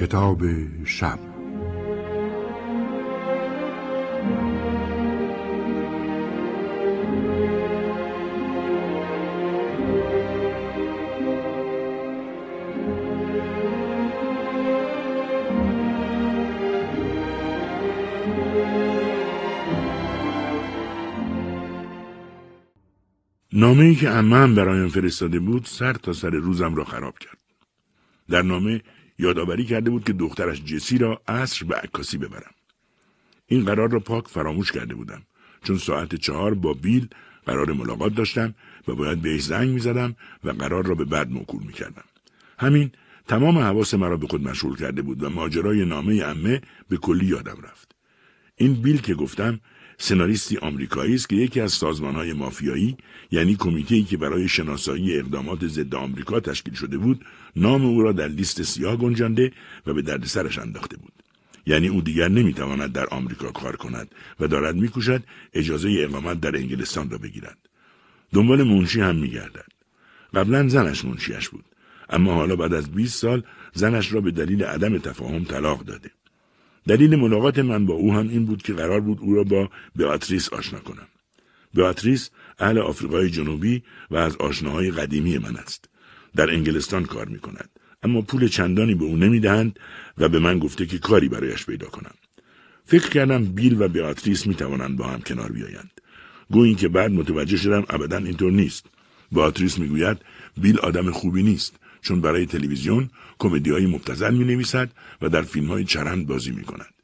کتاب شب نامه ای که امم برایم فرستاده بود سر تا سر روزم را خراب کرد. در نامه یادآوری کرده بود که دخترش جسی را عصر به عکاسی ببرم. این قرار را پاک فراموش کرده بودم چون ساعت چهار با بیل قرار ملاقات داشتم و باید بهش زنگ می‌زدم و قرار را به بعد موکول می‌کردم. همین تمام حواس مرا به خود مشغول کرده بود و ماجرای نامه امه به کلی یادم رفت. این بیل که گفتم سناریستی آمریکایی است که یکی از سازمانهای مافیایی یعنی کمیته که برای شناسایی اقدامات ضد آمریکا تشکیل شده بود نام او را در لیست سیاه گنجانده و به دردسرش انداخته بود. یعنی او دیگر نمی‌تواند در آمریکا کار کند و دارد میکوشد اجازه اقامت در انگلستان را بگیرد. دنبال منشی هم میگردد. قبلا زنش منشیش بود. اما حالا بعد از 20 سال زنش را به دلیل عدم تفاهم طلاق داده. دلیل ملاقات من با او هم این بود که قرار بود او را با بیاتریس آشنا کنم. بیاتریس اهل آفریقای جنوبی و از آشناهای قدیمی من است. در انگلستان کار می کند. اما پول چندانی به او نمی دهند و به من گفته که کاری برایش پیدا کنم. فکر کردم بیل و بیاتریس می توانند با هم کنار بیایند. گویی که بعد متوجه شدم ابدا اینطور نیست. بیاتریس می‌گوید بیل آدم خوبی نیست چون برای تلویزیون کمدی های مبتزل می نویسد و در فیلم های چرند بازی می کند.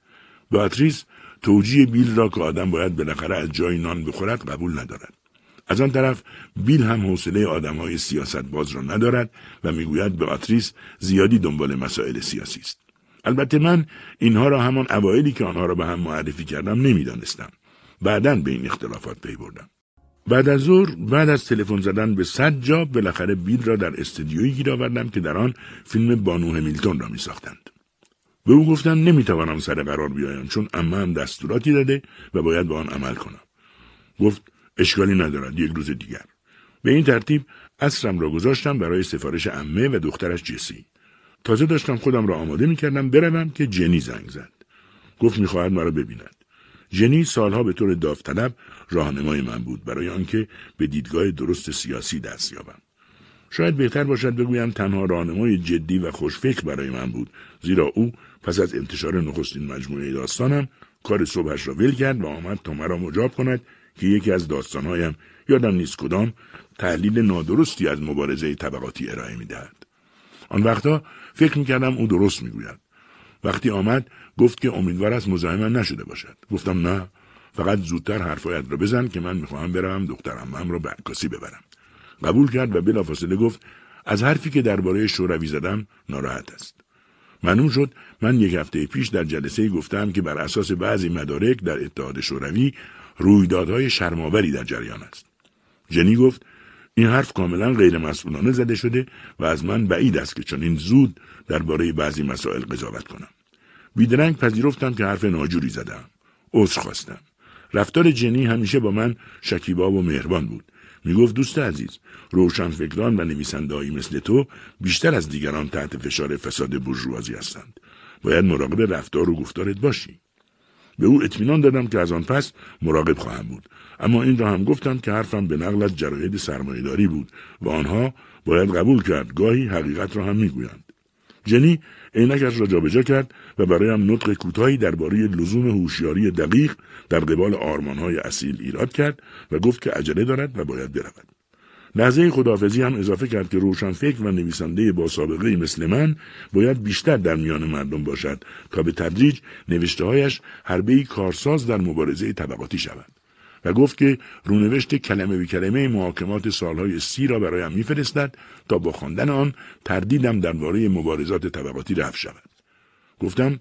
بیاتریس توجیه بیل را که آدم باید بالاخره از جای نان بخورد قبول ندارد. از آن طرف بیل هم حوصله آدم های سیاست باز را ندارد و می‌گوید بیاتریس زیادی دنبال مسائل سیاسی است. البته من اینها را همان اوایلی که آنها را به هم معرفی کردم نمی‌دانستم. بعدا به این اختلافات پی بردم. بعد از ظهر بعد از تلفن زدن به صد جا بالاخره بیل را در استدیویی گیر آوردم که در آن فیلم بانو همیلتون را می ساختند. به او گفتم نمی‌توانم سر قرار بیایم چون اما هم دستوراتی داده و باید به آن عمل کنم. گفت اشکالی ندارد یک روز دیگر. به این ترتیب اصرم را گذاشتم برای سفارش امه و دخترش جسی. تازه داشتم خودم را آماده می‌کردم بروم که جنی زنگ زد. گفت می‌خواهد مرا ببیند. جنی سالها به طور داوطلب راهنمای من بود برای آنکه به دیدگاه درست سیاسی دست یابم. شاید بهتر باشد بگویم تنها راهنمای جدی و خوشفکر برای من بود زیرا او پس از انتشار نخستین مجموعه داستانم کار صبحش را ول کرد و آمد تا مرا مجاب کند که یکی از داستانهایم یادم نیست کدام تحلیل نادرستی از مبارزه طبقاتی ارائه می‌دهد. آن وقتا فکر می‌کردم او درست می‌گوید. وقتی آمد گفت که امیدوار است مزاحمم نشده باشد. گفتم نه فقط زودتر حرفایت را بزن که من می‌خواهم برم دخترم را به عکاسی ببرم. قبول کرد و بلافاصله گفت از حرفی که درباره شوروی زدم ناراحت است. معلوم شد من یک هفته پیش در جلسه گفتم که بر اساس بعضی مدارک در اتحاد شوروی رویدادهای شرماوری در جریان است. جنی گفت این حرف کاملا غیر مسئولانه زده شده و از من بعید است که چنین زود درباره بعضی مسائل قضاوت کنم. بیدرنگ پذیرفتم که حرف ناجوری زدم. عذر خواستم. رفتار جنی همیشه با من شکیبا و مهربان بود. می‌گفت دوست عزیز روشنفکران و نویسندههایی مثل تو بیشتر از دیگران تحت فشار فساد برجوازی هستند. باید مراقب رفتار و گفتارت باشی. به او اطمینان دادم که از آن پس مراقب خواهم بود. اما این را هم گفتم که حرفم به نقل از جراید سرمایهداری بود و آنها باید قبول کرد گاهی حقیقت را هم می‌گویند. جنی عینکش را جابجا کرد و برایم نطق کوتاهی درباره لزوم هوشیاری دقیق در قبال آرمانهای اصیل ایراد کرد و گفت که عجله دارد و باید برود. لحظه خداحافظی هم اضافه کرد که روشنفکر و نویسنده با سابقه مثل من باید بیشتر در میان مردم باشد تا به تدریج نوشتههایش حربهای کارساز در مبارزه طبقاتی شود. و گفت که رونوشت کلمه به کلمه محاکمات سالهای سی را برایم میفرستد تا با خواندن آن تردیدم درباره مبارزات طبقاتی رفت شود. گفتم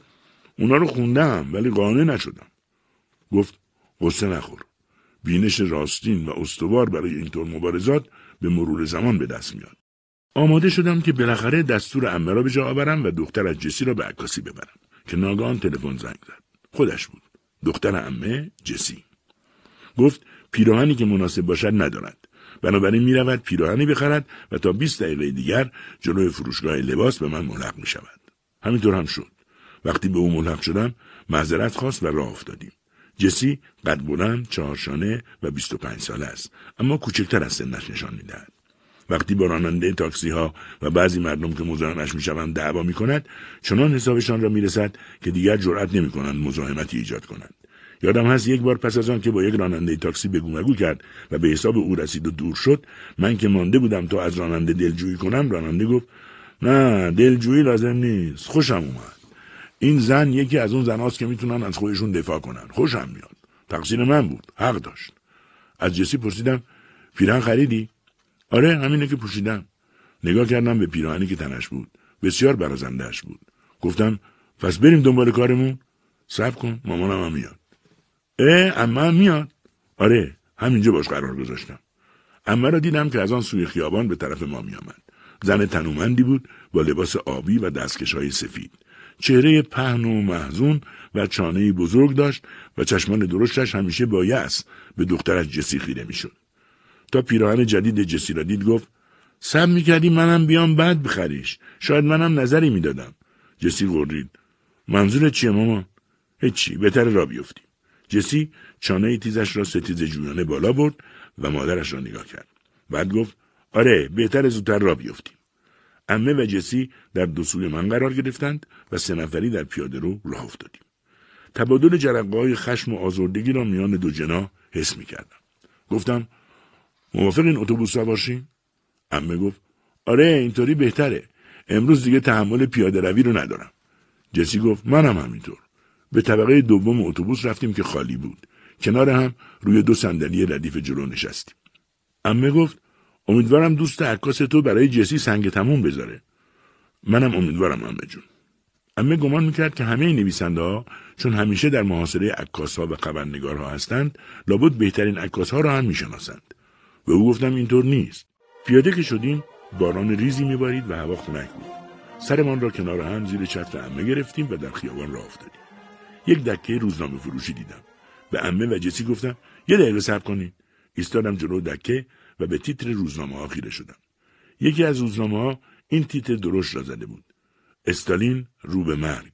اونا رو خوندم ولی قانع نشدم. گفت قصه نخور. بینش راستین و استوار برای اینطور مبارزات به مرور زمان به دست میاد. آماده شدم که بالاخره دستور امه را به جا آورم و دختر از جسی را به عکاسی ببرم که ناگهان تلفن زنگ زد. خودش بود. دختر امه جسی. گفت پیراهنی که مناسب باشد ندارد. بنابراین می‌رود پیراهنی بخرد و تا 20 دقیقه دیگر جلوی فروشگاه لباس به من ملحق می شود. همینطور هم شد. وقتی به او ملحق شدم معذرت خواست و راه افتادیم. جسی قد بلند چهارشانه و 25 ساله است. اما کوچکتر از سنش نشان می‌دهد. وقتی با راننده تاکسی ها و بعضی مردم که مزاحمش می‌شوند دعوا می کند چنان حسابشان را می‌رسد که دیگر جرأت نمی کنند مزاحمتی ایجاد کنند. یادم هست یک بار پس از آن که با یک راننده تاکسی بگو مگو کرد و به حساب او رسید و دور شد من که مانده بودم تا از راننده دلجویی کنم راننده گفت نه دلجویی لازم نیست خوشم اومد. این زن یکی از اون زناست که می‌تونن از خودشون دفاع کنن. خوشم میاد. تقصیر من بود. حق داشت. از جسی پرسیدم پیرن خریدی؟ آره همینه که پوشیدم. نگاه کردم به پیراهنی که تنش بود. بسیار برازندهش بود. گفتم پس بریم دنبال کارمون؟ صبر کن مامانم هم میاد. اه اما هم میاد. آره همینجا باش قرار گذاشتم. اما را دیدم که از آن سوی خیابان به طرف ما میآمد. زن تنومندی بود با لباس آبی و دستکش های سفید. چهره پهن و محزون و چانه بزرگ داشت و چشمان درشتش همیشه با یأس به دخترش جسی خیره می‌شد. تا پیراهن جدید جسی را دید گفت سب می‌کردی منم بیام بعد بخریش. شاید منم نظری می‌دادم. جسی غرید. منظور چیه ماما? هیچی بهتر را بیفتیم. جسی چانه تیزش را ستیز جویانه بالا برد و مادرش را نگاه کرد. بعد گفت آره بهتر زودتر را بیفتیم. امه و جسی در دو سوی من قرار گرفتند و سه نفری در پیاده رو راه افتادیم. تبادل جرقه های خشم و آزردگی را میان دو جنا حس می کردم. گفتم موافق این اتوبوس را باشیم؟ امه گفت آره اینطوری بهتره. امروز دیگه تحمل پیاده روی رو ندارم. جسی گفت منم همینطور. به طبقه دوم اتوبوس رفتیم که خالی بود. کنار هم روی دو صندلی ردیف جلو نشستیم. امه گفت امیدوارم دوست عکاس تو برای جسی سنگ تموم بذاره. منم امیدوارم امه جون. امه گمان می‌کرد که همه نویسنده ها چون همیشه در محاصره عکاس ها و خبرنگارها هستند لابد بهترین عکاس ها را هم می‌شناسند. و او گفتم اینطور نیست. پیاده که شدیم باران ریزی میبارید و هوا خنک بود. سرمان را کنار هم زیر چتر امه گرفتیم و در خیابان راه افتادیم. یک دکه روزنامه فروشی دیدم. به امه و جسی گفتم یه دقیقه صبر کنید. ایستادم جلو دکه و به تیتر روزنامه ها خیره شدم. یکی از روزنامه ها این تیتر درشت را زده بود. استالین رو به مرگ.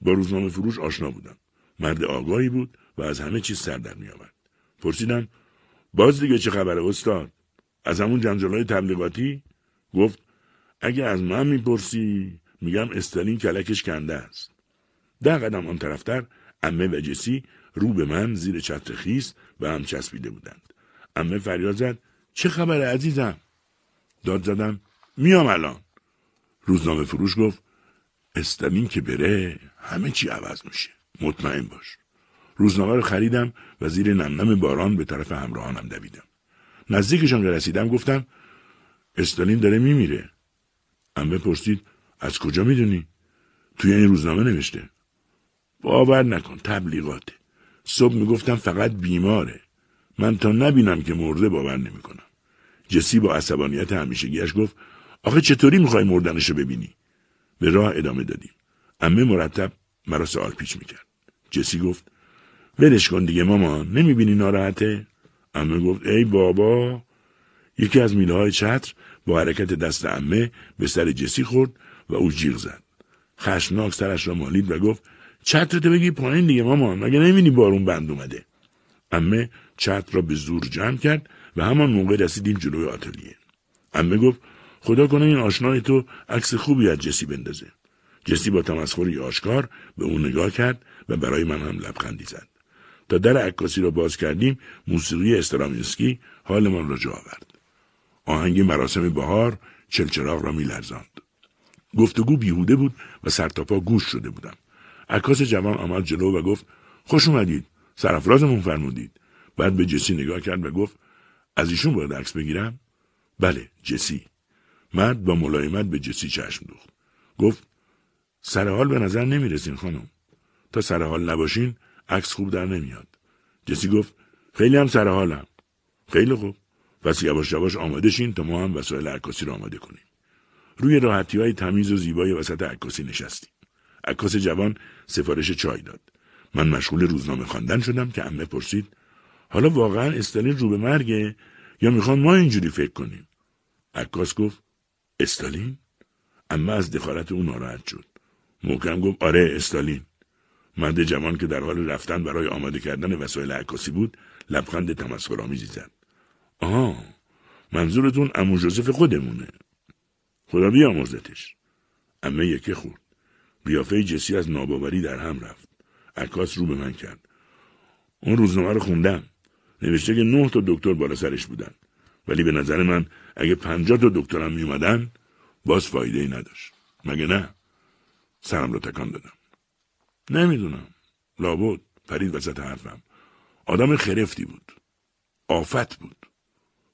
با روزنامه فروش آشنا بودم. مرد آگاهی بود و از همه چیز سر در می آورد. پرسیدم باز دیگه چه خبره استاد؟ از همون جنجالای تبلیغاتی؟ گفت اگه از من می‌پرسی میگم استالین کلکش کنده است. ده قدم آن طرفتر امه و جسی رو به من زیر چتر خیس و هم چسبیده بودند. امه فریاد زد چه خبره عزیزم؟ داد زدم میام الان. روزنامه فروش گفت استالین که بره همه چی عوض میشه. مطمئن باش. روزنامه رو خریدم و زیر نمنم باران به طرف همراهانم دویدم. نزدیکشان که رسیدم گفتم استالین داره میمیره. امه پرسید از کجا می‌دونی؟ توی این روزنامه نوشته. باور نکن تبلیغاته. صبح می‌گفتم فقط بیماره. من تا نبینم که مرده باور نمی‌کنم. جسی با عصبانیت همیشگیش گفت آخه چطوری می‌خوای مردنشو ببینی؟ به راه ادامه دادیم. امه مرتب مرا سوال پیچ می‌کرد. جسی گفت ولش کن دیگه مامان نمی‌بینی ناراحته؟ امه گفت ای بابا یکی از میله های چتر با حرکت دست امه به سر جسی خورد و او جیغ زد. خشناک سرش را مالید و گفت چترتو بگی پایین دیگه مامان مگه نمی‌بینی بارون بند اومده امه چتر را به زور جمع کرد و همان موقع رسیدیم جلوی آتلیه. امه گفت خدا کنه این آشنای تو عکس خوبی از جسی بندازه. جسی با تمسخری آشکار به اون نگاه کرد و برای من هم لبخندی زد. تا در عکاسی را باز کردیم موسیقی استرامینسکی حالمان را جا آورد. آهنگ مراسم بهار چلچراغ را میلرزاند. گفتگو بیهوده بود و سرتاپا گوش شده بودم. عکاس جوان آمد جلو و گفت خوش اومدید. سرفرازمون فرمودید. بعد به جسی نگاه کرد و گفت از ایشون باید عکس بگیرم؟ بله جسی. مرد با ملایمت به جسی چشم دوخت. گفت سر حال به نظر نمی‌رسین خانم. تا سر حال نباشین عکس خوب در نمیاد. جسی گفت خیلی هم سر حالم. خیلی خوب. پس یواش یواش آماده شین تا ما هم وسایل عکاسی را آماده کنیم. روی راحتی های تمیز و زیبای وسط عکاسی نشستیم. عکاس جوان سفارش چای داد. من مشغول روزنامه خواندن شدم که امه پرسید حالا واقعا استالین رو به مرگه یا می‌خوان ما اینجوری فکر کنیم؟ عکاس گفت استالین؟ امه از دخالت او ناراحت شد. محکم گفت آره استالین. مرد جوان که در حال رفتن برای آماده کردن وسایل عکاسی بود لبخند تمسخرآمیزی زد. آها منظورتون امو جوزف خودمونه. خدا بیامرزتش. امه یکی خورد. قیافه جسی از ناباوری در هم رفت. عکاس رو به من کرد. اون روزنامه رو خوندم. نوشته که نه تا دکتر بالا سرش بودن. ولی به نظر من اگه پنجاه تا دکترم می اومدن باز فایده ای نداشت. مگه نه؟ سرم رو تکان دادم. نمی‌دونم. لابد. پرید وسط حرفم. آدم خرفتی بود. آفت بود.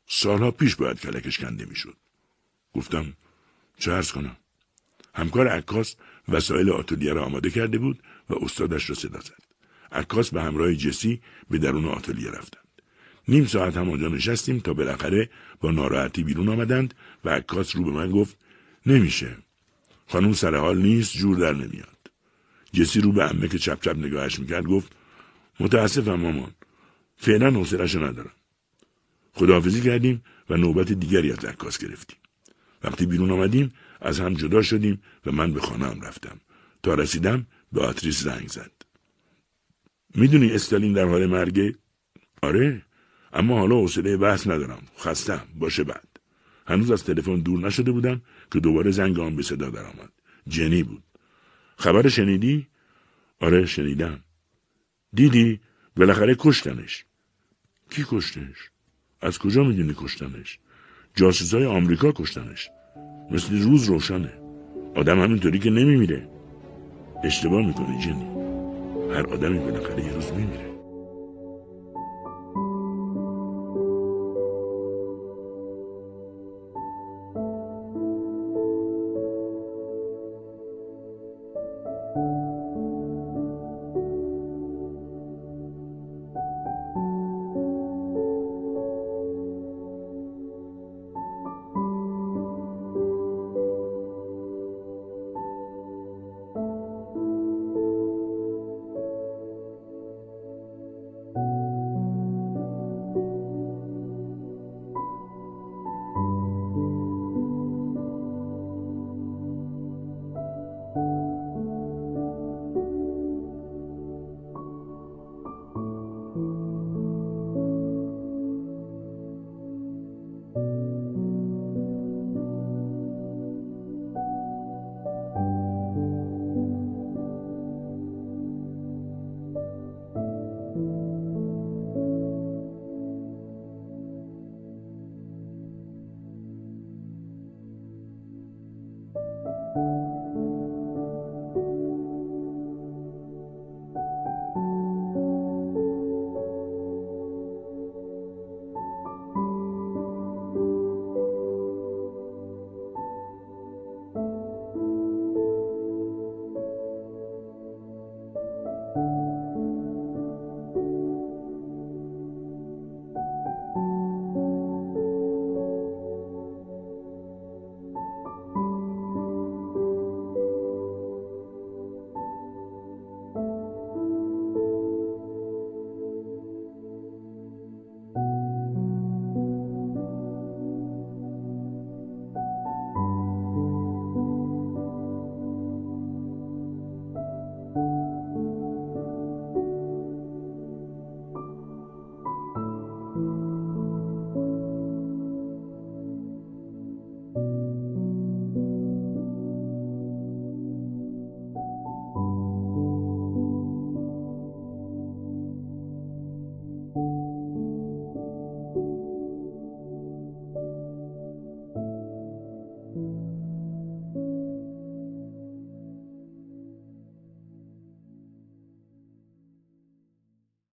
سالها پیش باید کلکش کنده می‌شد. گفتم چه ارز کنم؟ همکار عکاس وسایل آتلیه را آماده کرده بود و استادش را صدا زد. عکاس به همراه جسی به درون آتلیه رفتند. نیم ساعت هم آنجا نشستیم تا بالاخره با ناراحتی بیرون آمدند و عکاس رو به من گفت نمیشه. خانم سر حال نیست جور در نمیاد. جسی رو به امه که چپ چپ نگاهش می‌کرد گفت متاسفم مامان. فعلا حوصلهش ندارم. خداحافظی کردیم و نوبت دیگری از عکاس گرفتیم. وقتی بیرون آمدیم از هم جدا شدیم و من به خانهام رفتم. تا رسیدم به آتریس زنگ زد. می‌دونی استالین در حال مرگه؟ آره اما حالا حوصله بحث ندارم. خستم. باشه بعد. هنوز از تلفن دور نشده بودم که دوباره زنگ آن به صدا درآمد. جنی بود. خبر شنیدی؟ آره شنیدم. دیدی؟ بالاخره کشتنش کی کشتنش از کجا می‌دونی کشتنش جاسوسای آمریکا کشتنش مثل روز روشنه. آدم همینطوری که نمیمیره. اشتباه می‌کنه جنی. هر آدمی بالاخره یه روز میمیره.